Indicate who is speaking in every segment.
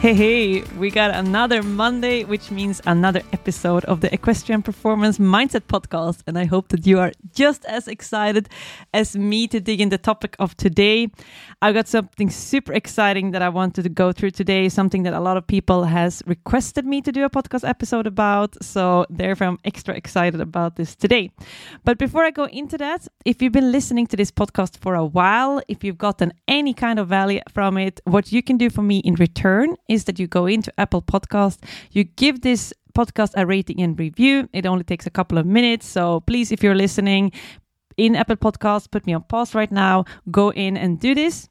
Speaker 1: Hey, hey, we got another Monday, which means another episode of the Equestrian Performance Mindset Podcast. And I hope that you are just as excited as me to dig in the topic of today. I got something super exciting that I wanted to go through today, something that a lot of people has requested me to do a podcast episode about. So therefore, I'm extra excited about this today. But before I go into that, if you've been listening to this podcast for a while, if you've gotten any kind of value from it, what you can do for me in return is that you go into Apple Podcast, you give this podcast a rating and review. It only takes a couple of minutes. So please, if you're listening in Apple Podcasts, put me on pause right now. Go in and do this.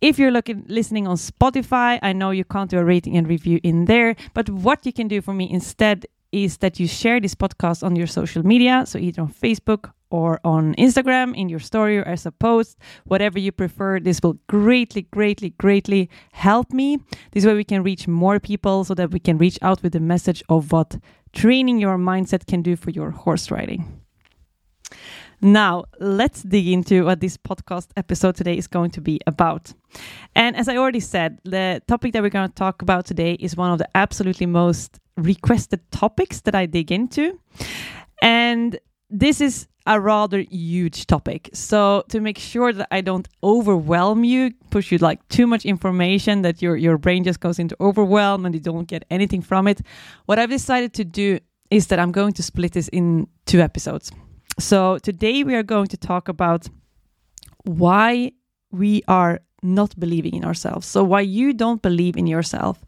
Speaker 1: If you're looking listening on Spotify, I know you can't do a rating and review in there, but what you can do for me instead is that you share this podcast on your social media, so either on Facebook or on Instagram in your story or as a post, whatever you prefer. This will greatly, greatly, greatly help me. This way we can reach more people so that we can reach out with the message of what training your mindset can do for your horse riding. Now, let's dig into what this podcast episode today is going to be about. And as I already said, the topic that we're going to talk about today is one of the absolutely most requested topics that I dig into. And this is a rather huge topic. So to make sure that I don't overwhelm you, push you like too much information that your your brain just goes into overwhelm and you don't get anything from it, what I've decided to do is that I'm going to split this in two episodes. So today we are going to talk about why we are not believing in ourselves. So why you don't believe in yourself.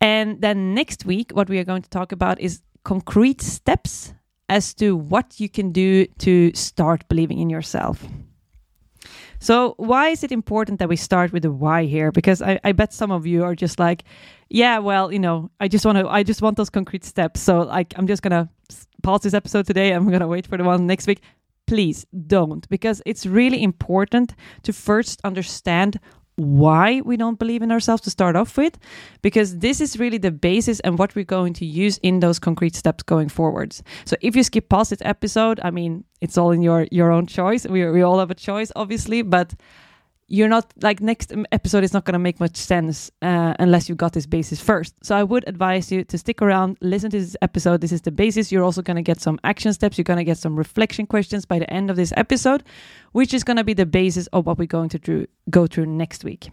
Speaker 1: And then next week what we are going to talk about is concrete steps as to what you can do to start believing in yourself. So, why is it important that we start with the why here? Because I, I bet some of you are just like, yeah, well, you know, I just want to, I just want those concrete steps. So, like, I'm just gonna pause this episode today. I'm gonna wait for the one next week. Please don't, because it's really important to first understand why we don't believe in ourselves to start off with, because this is really the basis and what we're going to use in those concrete steps going forwards. So if you skip past this episode, I mean, it's all in your your own choice. We we all have a choice, obviously, but you're not like next episode is not going to make much sense uh, unless you got this basis first. So I would advise you to stick around, listen to this episode. This is the basis. You're also going to get some action steps. You're going to get some reflection questions by the end of this episode, which is going to be the basis of what we're going to do, go through next week.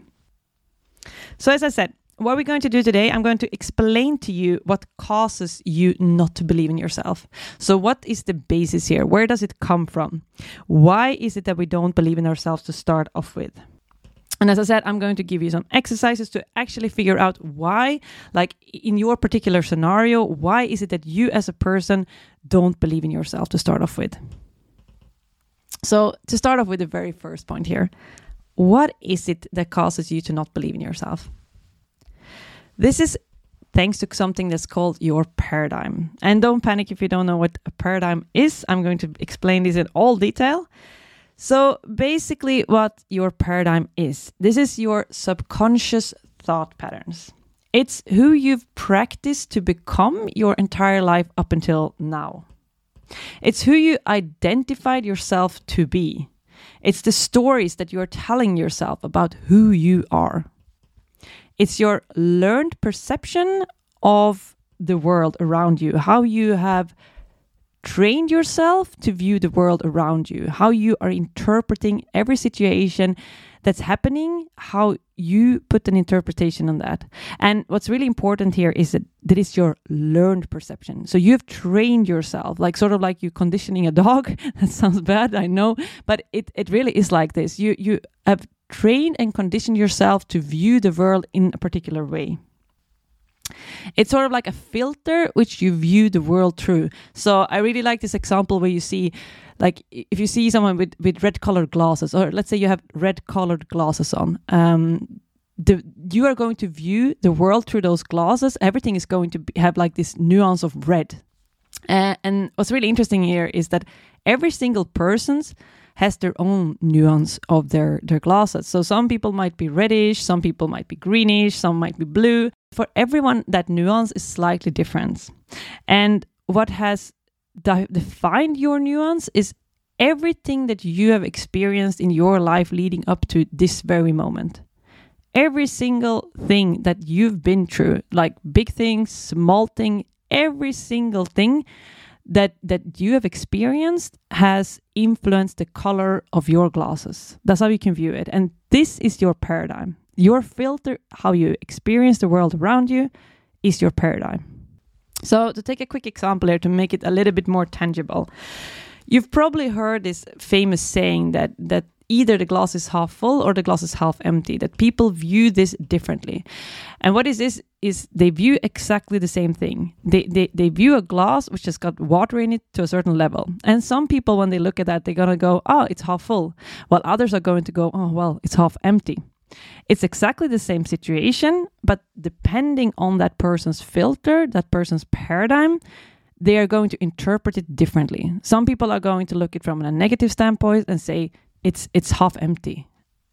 Speaker 1: So as I said, what we're going to do today, I'm going to explain to you what causes you not to believe in yourself. So, what is the basis here? Where does it come from? Why is it that we don't believe in ourselves to start off with? And as I said, I'm going to give you some exercises to actually figure out why, like in your particular scenario, why is it that you as a person don't believe in yourself to start off with? So, to start off with the very first point here, what is it that causes you to not believe in yourself? This is thanks to something that's called your paradigm. And don't panic if you don't know what a paradigm is. I'm going to explain this in all detail. So, basically, what your paradigm is this is your subconscious thought patterns. It's who you've practiced to become your entire life up until now. It's who you identified yourself to be. It's the stories that you're telling yourself about who you are. It's your learned perception of the world around you, how you have trained yourself to view the world around you, how you are interpreting every situation that's happening, how you put an interpretation on that. And what's really important here is that that is your learned perception. So you've trained yourself, like sort of like you conditioning a dog. that sounds bad, I know, but it, it really is like this. You you have train and condition yourself to view the world in a particular way. It's sort of like a filter which you view the world through. So I really like this example where you see, like, if you see someone with, with red colored glasses, or let's say you have red colored glasses on, um, the you are going to view the world through those glasses everything is going to be, have like this nuance of red uh, and what's really interesting here is that every single person's has their own nuance of their their glasses so some people might be reddish some people might be greenish some might be blue. For everyone that nuance is slightly different. And what has de- defined your nuance is everything that you have experienced in your life leading up to this very moment. Every single thing that you've been through, like big things, small thing, every single thing that that you have experienced has influenced the color of your glasses. That's how you can view it. And this is your paradigm. Your filter, how you experience the world around you, is your paradigm. So to take a quick example here to make it a little bit more tangible. You've probably heard this famous saying that that either the glass is half full or the glass is half empty, that people view this differently. And what is this? Is they view exactly the same thing. They, they, they view a glass which has got water in it to a certain level. And some people, when they look at that, they're going to go, oh, it's half full. While others are going to go, oh, well, it's half empty. It's exactly the same situation, but depending on that person's filter, that person's paradigm, they are going to interpret it differently. Some people are going to look at it from a negative standpoint and say it's it's half empty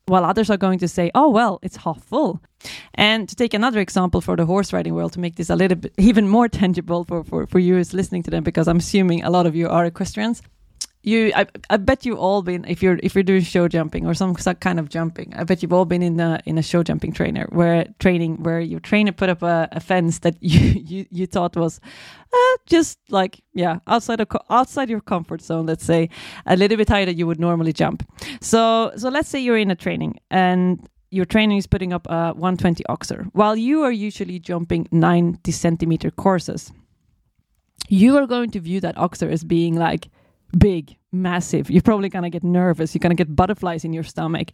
Speaker 1: while others are going to say oh well it's half full. And to take another example for the horse riding world to make this a little bit even more tangible for, for, for you who's listening to them because i'm assuming a lot of you are equestrians you I, I bet you've all been if you're if you're doing show jumping or some kind of jumping i bet you've all been in a in a show jumping trainer where training where your trainer put up a, a fence that you you, you thought was uh, just like yeah outside of outside your comfort zone let's say a little bit higher than you would normally jump. So so let's say you're in a training and your training is putting up a 120 oxer. While you are usually jumping 90 centimeter courses you are going to view that oxer as being like big, massive. You're probably going to get nervous. You're going to get butterflies in your stomach.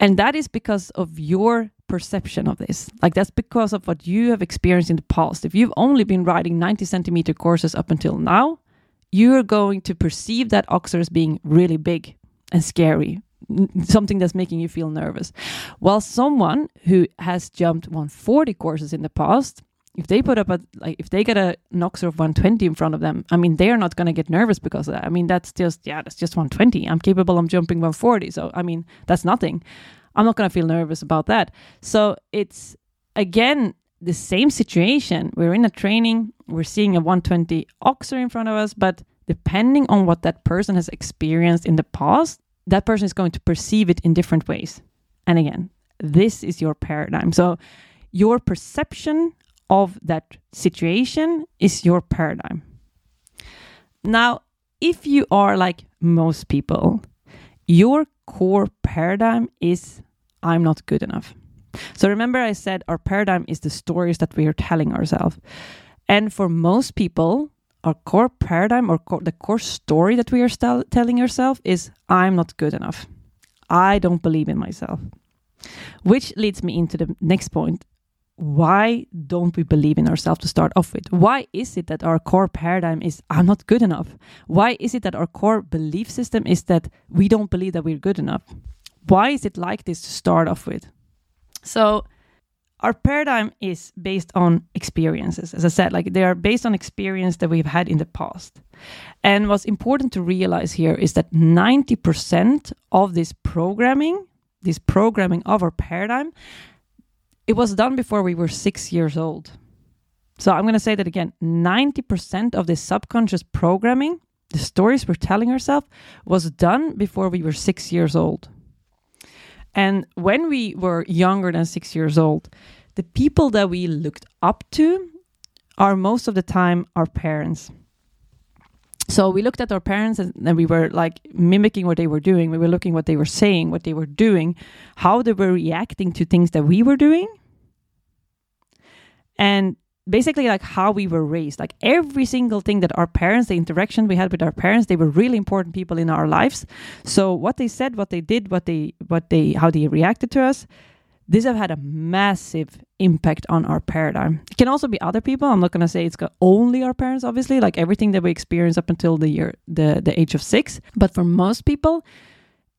Speaker 1: And that is because of your perception of this. Like, that's because of what you have experienced in the past. If you've only been riding 90 centimeter courses up until now, you're going to perceive that oxer as being really big and scary, something that's making you feel nervous. While someone who has jumped 140 courses in the past if they put up a like if they get an oxer of 120 in front of them, I mean they are not going to get nervous because of that. I mean that's just yeah, that's just 120. I'm capable of jumping 140, so I mean that's nothing. I'm not going to feel nervous about that. So it's again the same situation. We're in a training, we're seeing a 120 Oxer in front of us, but depending on what that person has experienced in the past, that person is going to perceive it in different ways. And again, this is your paradigm. So your perception of that situation is your paradigm. Now, if you are like most people, your core paradigm is I'm not good enough. So remember, I said our paradigm is the stories that we are telling ourselves. And for most people, our core paradigm or core, the core story that we are telling ourselves is I'm not good enough. I don't believe in myself. Which leads me into the next point, why don't we believe in ourselves to start off with? Why is it that our core paradigm is I'm not good enough? Why is it that our core belief system is that we don't believe that we're good enough? Why is it like this to start off with? So, our paradigm is based on experiences. As I said, like they are based on experience that we've had in the past. And what's important to realize here is that 90% of this programming, this programming of our paradigm, it was done before we were six years old. So I'm going to say that again 90% of this subconscious programming, the stories we're telling ourselves, was done before we were six years old. And when we were younger than six years old, the people that we looked up to are most of the time our parents. So we looked at our parents and, we were like mimicking what they were doing. We were looking what they were saying, what they were doing, how they were reacting to things that we were doing. And basically like how we were raised like every single thing that our parents the interaction we had with our parents they were really important people in our lives so what they said what they did what they what they how they reacted to us this have had a massive impact on our paradigm. It can also be other people. I'm not going to say it's only our parents, obviously, like everything that we experience up until the year, the, the age of six. But for most people,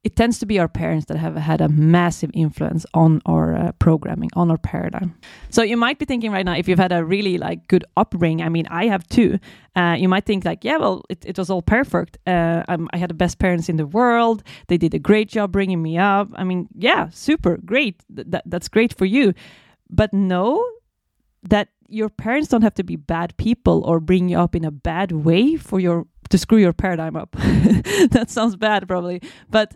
Speaker 1: it tends to be our parents that have had a massive influence on our uh, programming on our paradigm. So you might be thinking right now if you've had a really like good upbringing i mean i have too uh, you might think like yeah well it, it was all perfect. Uh, i had the best parents in the world. They did a great job bringing me up. I mean yeah super great. Th- that's great for you. But know that your parents don't have to be bad people or bring you up in a bad way for your to screw your paradigm up. That sounds bad probably. But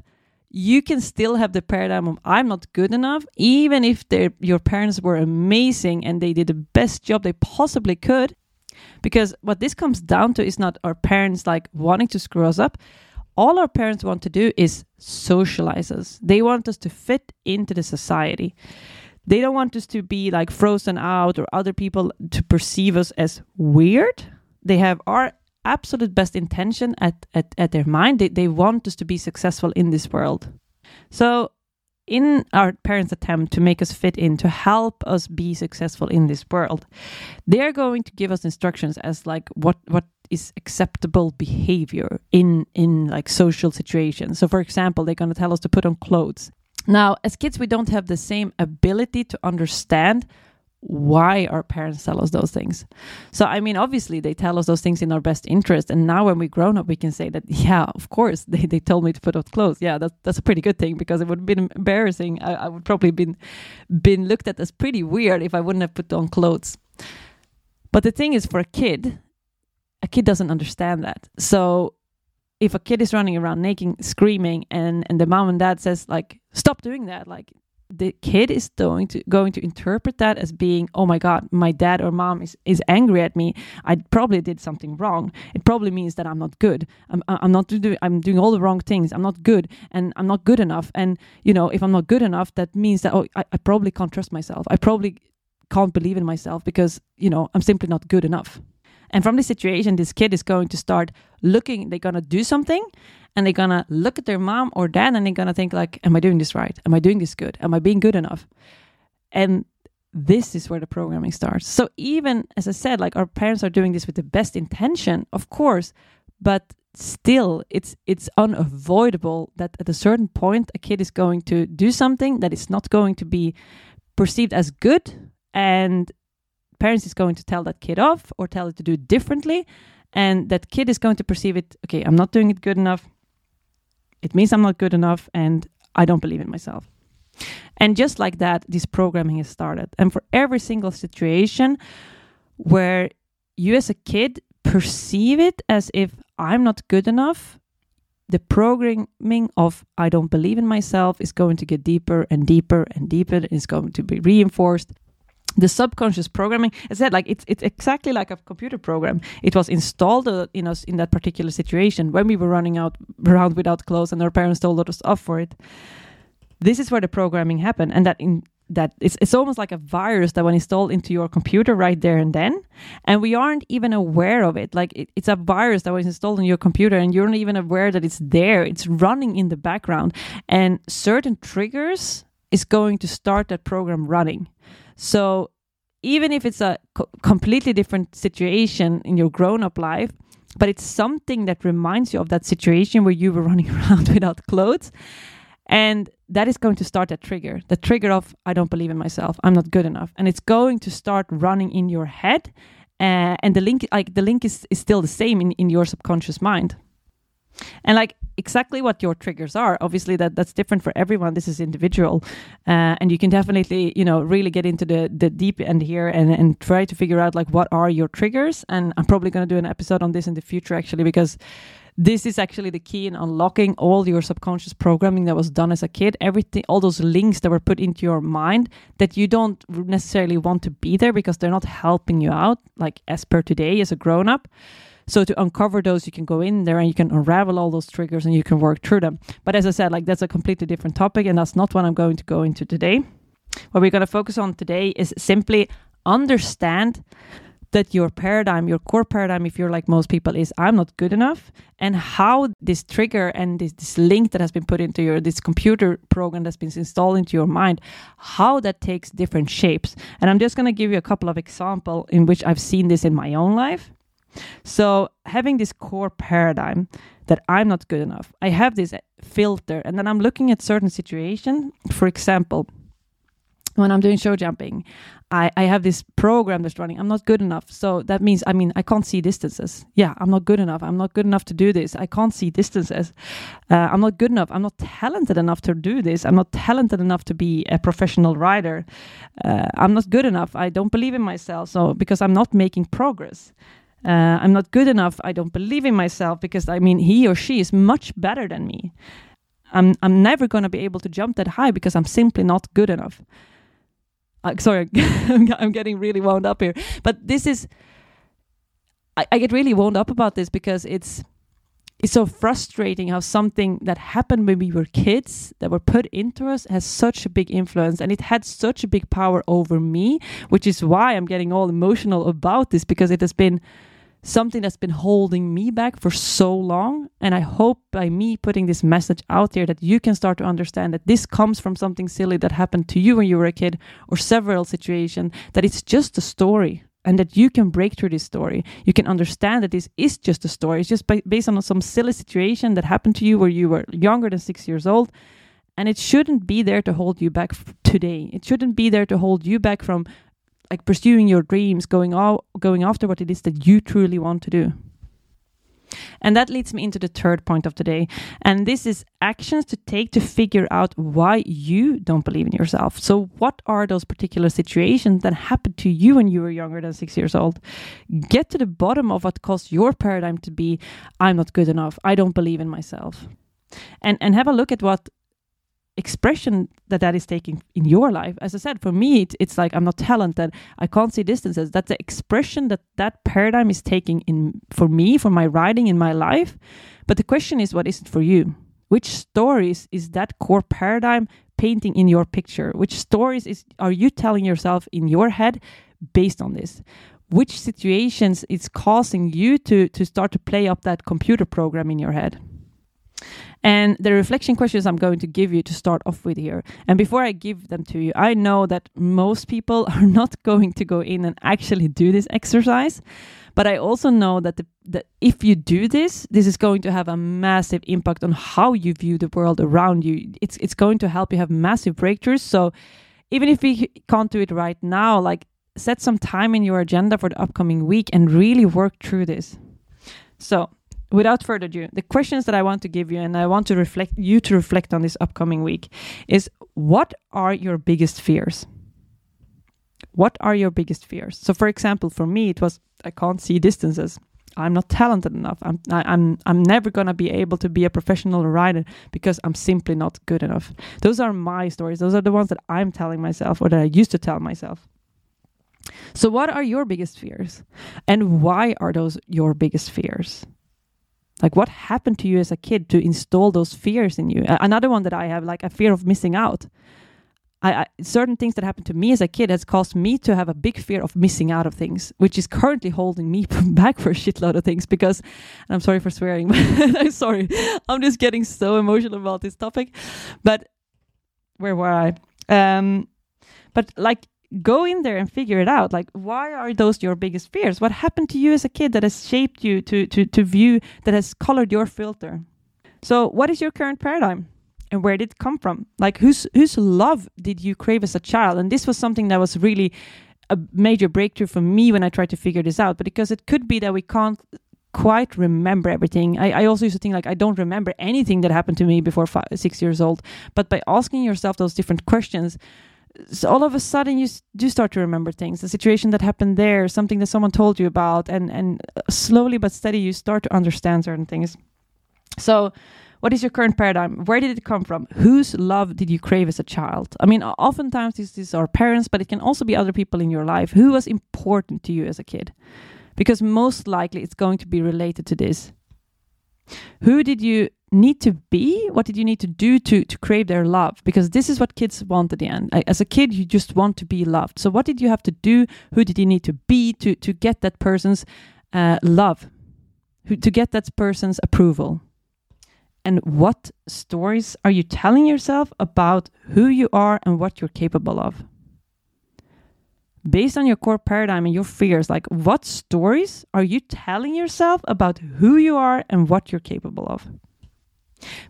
Speaker 1: you can still have the paradigm of I'm not good enough, even if your parents were amazing and they did the best job they possibly could. Because what this comes down to is not our parents like wanting to screw us up. All our parents want to do is socialize us. They want us to fit into the society. They don't want us to be like frozen out or other people to perceive us as weird. They have our absolute best intention at, at, at their mind. They, they want us to be successful in this world. So, in our parents' attempt to make us fit in, to help us be successful in this world, they're going to give us instructions as like what what is acceptable behavior in in like social situations. So, for example, they're going to tell us to put on clothes. Now, as kids, we don't have the same ability to understand why our parents tell us those things. So, I mean, obviously, they tell us those things in our best interest. And now, when we grown up, we can say that, yeah, of course, they, they told me to put on clothes. Yeah, that's, that's a pretty good thing because it would have been embarrassing. I, I would probably been been looked at as pretty weird if I wouldn't have put on clothes. But the thing is, for a kid, a kid doesn't understand that. So, if a kid is running around naked, screaming, and and the mom and dad says like, "Stop doing that!" like the kid is going to going to interpret that as being oh my god my dad or mom is, is angry at me. I probably did something wrong. It probably means that i'm not good. I'm, I'm not doing i'm doing all the wrong things. I'm not good and i'm not good enough. And you know if i'm not good enough that means that oh i, I probably can't trust myself. I probably can't believe in myself because you know i'm simply not good enough. And from this situation this kid is going to start looking they're going to do something and they're gonna look at their mom or dad and they're gonna think like am i doing this right? Am i doing this good? Am i being good enough? And this is where the programming starts. So even as i said like our parents are doing this with the best intention of course but still it's it's unavoidable that at a certain point a kid is going to do something that is not going to be perceived as good and parents is going to tell that kid off or tell it to do differently and that kid is going to perceive it okay i'm not doing it good enough it means I'm not good enough and I don't believe in myself. And just like that, this programming has started. And for every single situation where you as a kid perceive it as if I'm not good enough, the programming of I don't believe in myself is going to get deeper and deeper and deeper. It's going to be reinforced the subconscious programming I said like it's it's exactly like a computer program. It was installed uh, in us in that particular situation when we were running out around without clothes and our parents told us off for it. This is where the programming happened and that in that it's, it's almost like a virus that was installed into your computer right there and then and we aren't even aware of it. Like it, it's a virus that was installed in your computer and you're not even aware that it's there. It's running in the background and certain triggers is going to start that program running so even if it's a co- completely different situation in your grown up life, but it's something that reminds you of that situation where you were running around without clothes. And that is going to start that trigger, the trigger of, I don't believe in myself, I'm not good enough. And it's going to start running in your head. Uh, and the link, like the link is, is still the same in, in your subconscious mind. And like exactly what your triggers are. Obviously that that's different for everyone. This is individual. Uh, and you can definitely you know really get into the the deep end here and and try to figure out like what are your triggers? And i'm probably going to do an episode on this in the future actually because this is actually the key in unlocking all your subconscious programming that was done as a kid. Everything all those links that were put into your mind that you don't necessarily want to be there because they're not helping you out like as per today as a grown up so to uncover those, you can go in there and you can unravel all those triggers and you can work through them. But as I said, like that's a completely different topic, and that's not what I'm going to go into today. What we're going to focus on today is simply understand that your paradigm, your core paradigm, if you're like most people, is I'm not good enough, and how this trigger and this, this link that has been put into your this computer program that's been installed into your mind, how that takes different shapes. And I'm just going to give you a couple of examples in which I've seen this in my own life so, having this core paradigm, that I'm not good enough. I have this filter, and then I'm looking at certain situation. For example, when I'm doing show jumping, I, I have this program that's running. I'm not good enough. So that means, I mean, I can't see distances. Yeah, I'm not good enough. I'm not good enough to do this. I can't see distances. Uh, I'm not good enough. I'm not talented enough to do this. I'm not talented enough to be a professional rider. Uh, I'm not good enough. I don't believe in myself. So because I'm not making progress. Uh, I'm not good enough. I don't believe in myself because I mean, he or she is much better than me. I'm, I'm never going to be able to jump that high because I'm simply not good enough uh, sorry, I'm getting really wound up here. But this is, I, I, get really wound up about this because it's it's so frustrating how something that happened when we were kids that were put into us has such a big influence and it had such a big power over me, which is why I'm getting all emotional about this because it has been something that's been holding me back for so long. And I hope by me putting this message out there that you can start to understand that this comes from something silly that happened to you when you were a kid or several situations, that it's just a story and that you can break through this story. You can understand that this is just a story. It's just based on some silly situation that happened to you where you were younger than six years old. And it shouldn't be there to hold you back today. It shouldn't be there to hold you back from like pursuing your dreams, going all, going after what it is that you truly want to do. And that leads me into the third point of today. And this is actions to take to figure out why you don't believe in yourself. So, what are those particular situations that happened to you when you were younger than six years old? Get to the bottom of what caused your paradigm to be I'm not good enough. I don't believe in myself. And, and have a look at what expression that that is taking in your life. As i said for me it, it's like i'm not talented. I can't see distances. That's the expression that that paradigm is taking in for me for my riding in my life. But the question is what is it for you? Which stories is that core paradigm painting in your picture? Which stories is are you telling yourself in your head based on this? Which situations is causing you to to start to play up that computer program in your head and the reflection questions I'm going to give you to start off with here. And before I give them to you, I know that most people are not going to go in and actually do this exercise. But I also know that, the, that if you do this, this is going to have a massive impact on how you view the world around you. It's, it's going to help you have massive breakthroughs. So even if we can't do it right now, like set some time in your agenda for the upcoming week and really work through this. So without further ado, the questions that I want to give you and I want to reflect you to reflect on this upcoming week is what are your biggest fears? What are your biggest fears? So for example, for me it was I can't see distances. I'm not talented enough. I'm I, am i am I'm never going to be able to be a professional rider because I'm simply not good enough. Those are my stories. Those are the ones that I'm telling myself or that I used to tell myself. So what are your biggest fears? And why are those your biggest fears? Like what happened to you as a kid to install those fears in you another one that i have like a fear of missing out I, I, certain things that happened to me as a kid has caused me to have a big fear of missing out of things, which is currently holding me back for a shitload of things. Because I'm sorry for swearing, but I'm sorry. I'm just getting so emotional about this topic. But where were I? Um, but like go in there and figure it out like why are those your biggest fears? What happened to you as a kid that has shaped you to to to view that has colored your filter? So what is your current paradigm? And where did it come from? Like whose whose love did you crave as a child? And this was something that was really a major breakthrough for me when i tried to figure this out because it could be that we can't quite remember everything. I, I, also used to think like I don't remember anything that happened to me before five, six years old. But by asking yourself those different questions, so all of a sudden you do start to remember things. The situation that happened there something that someone told you about and and uh, slowly but steady you start to understand certain things. So what is your current paradigm? Where did it come from? Whose love did you crave as a child? I mean oftentimes these, these are parents but it can also be other people in your life who was important to you as a kid. Because most likely it's going to be related to this. Who did you need to be? What did you need to do to to crave their love? Because this is what kids want at the end. As a kid, you just want to be loved. So what did you have to do? Who did you need to be to to get that person's uh, love? Who, to get that person's approval? And what stories are you telling yourself about who you are and what you're capable of? based on your core paradigm and your fears, like what stories are you telling yourself about who you are and what you're capable of?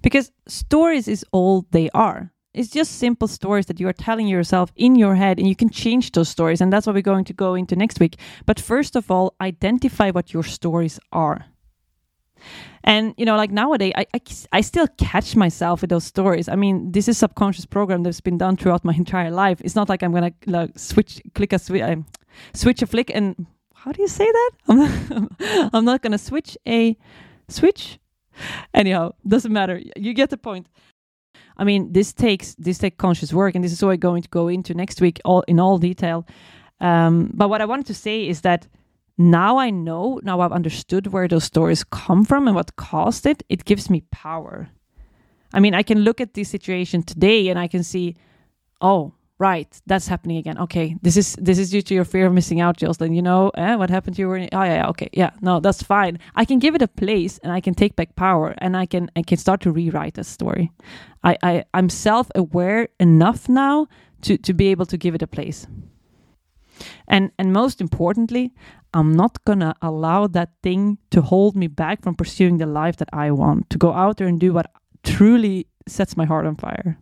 Speaker 1: Because stories is all they are. It's just simple stories that you are telling yourself in your head, and you can change those stories. And that's what we're going to go into next week. But first of all, identify what your stories are. And you know, like nowadays, I, I, I still catch myself with those stories. I mean, this is subconscious program that's been done throughout my entire life. It's not like I'm gonna like switch, click a switch, um, switch a flick, and how do you say that? I'm not, I'm not gonna switch a switch. Anyhow, doesn't matter. You get the point. I mean, this takes this takes conscious work, and this is what we're going to go into next week, all in all detail. Um, but what I wanted to say is that now I know, now I've understood where those stories come from and what caused it, it gives me power. I mean, I can look at this situation today and I can see, oh, right, that's happening again. Okay, this is this is due to your fear of missing out, Jocelyn. You know, eh, what happened to you? Oh yeah, yeah, okay, yeah, no, that's fine. I can give it a place and I can take back power and I can I can start to rewrite the story. I, I I'm self aware enough now to to be able to give it a place. And and most importantly, I'm not gonna allow that thing to hold me back from pursuing the life that I want, to go out there and do what truly sets my heart on fire.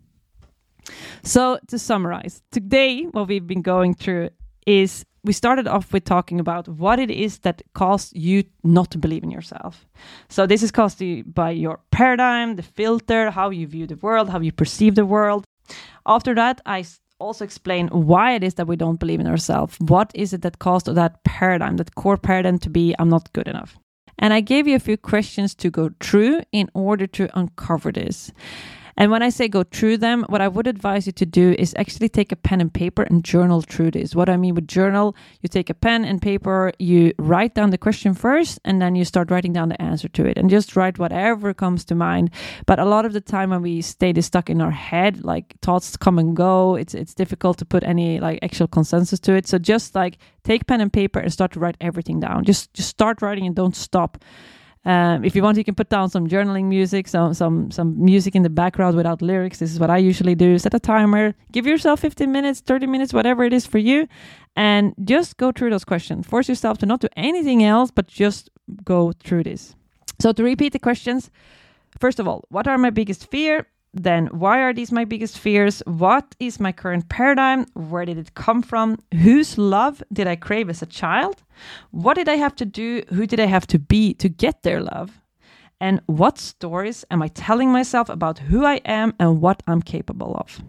Speaker 1: So, to summarize, today what we've been going through is we started off with talking about what it is that caused you not to believe in yourself. So, this is caused by your paradigm, the filter, how you view the world, how you perceive the world. After that, I also explain why it is that we don't believe in ourselves. What is it that caused that paradigm, that core paradigm to be I'm not good enough? And I gave you a few questions to go through in order to uncover this. And when I say go through them, what I would advise you to do is actually take a pen and paper and journal through this. What I mean with journal, you take a pen and paper, you write down the question first, and then you start writing down the answer to it and just write whatever comes to mind. But a lot of the time when we stay this stuck in our head, like thoughts come and go, it's it's difficult to put any like actual consensus to it. So just like take pen and paper and start to write everything down. Just just start writing and don't stop. Um, if you want, you can put down some journaling music, some some some music in the background without lyrics. This is what I usually do. Set a timer, give yourself 15 minutes, 30 minutes, whatever it is for you, and just go through those questions. Force yourself to not do anything else, but just go through this. So to repeat the questions, first of all, what are my biggest fear? Then why are these my biggest fears? What is my current paradigm? Where did it come from? Whose love did I crave as a child? What did I have to do? Who did I have to be to get their love? And what stories am I telling myself about who I am and what I'm capable of?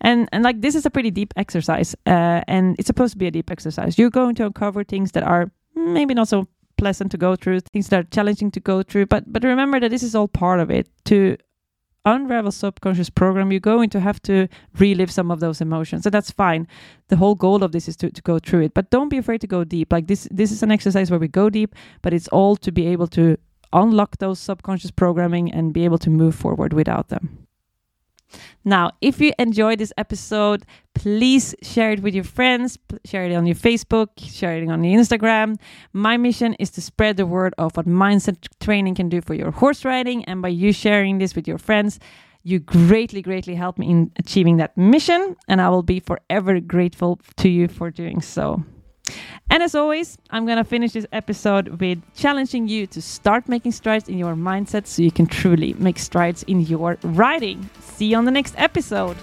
Speaker 1: And and like this is a pretty deep exercise, uh, and it's supposed to be a deep exercise. You're going to uncover things that are maybe not so pleasant to go through, things that are challenging to go through. But but remember that this is all part of it. To unravel subconscious program, you're going to have to relive some of those emotions. So that's fine. The whole goal of this is to, to go through it. But don't be afraid to go deep. Like this this is an exercise where we go deep, but it's all to be able to unlock those subconscious programming and be able to move forward without them. Now, if you enjoyed this episode, please share it with your friends, share it on your Facebook, share it on your Instagram. My mission is to spread the word of what mindset training can do for your horse riding. And by you sharing this with your friends, you greatly, greatly help me in achieving that mission. And I will be forever grateful to you for doing so. And as always, I'm going to finish this episode with challenging you to start making strides in your mindset so you can truly make strides in your riding. See you on the next episode.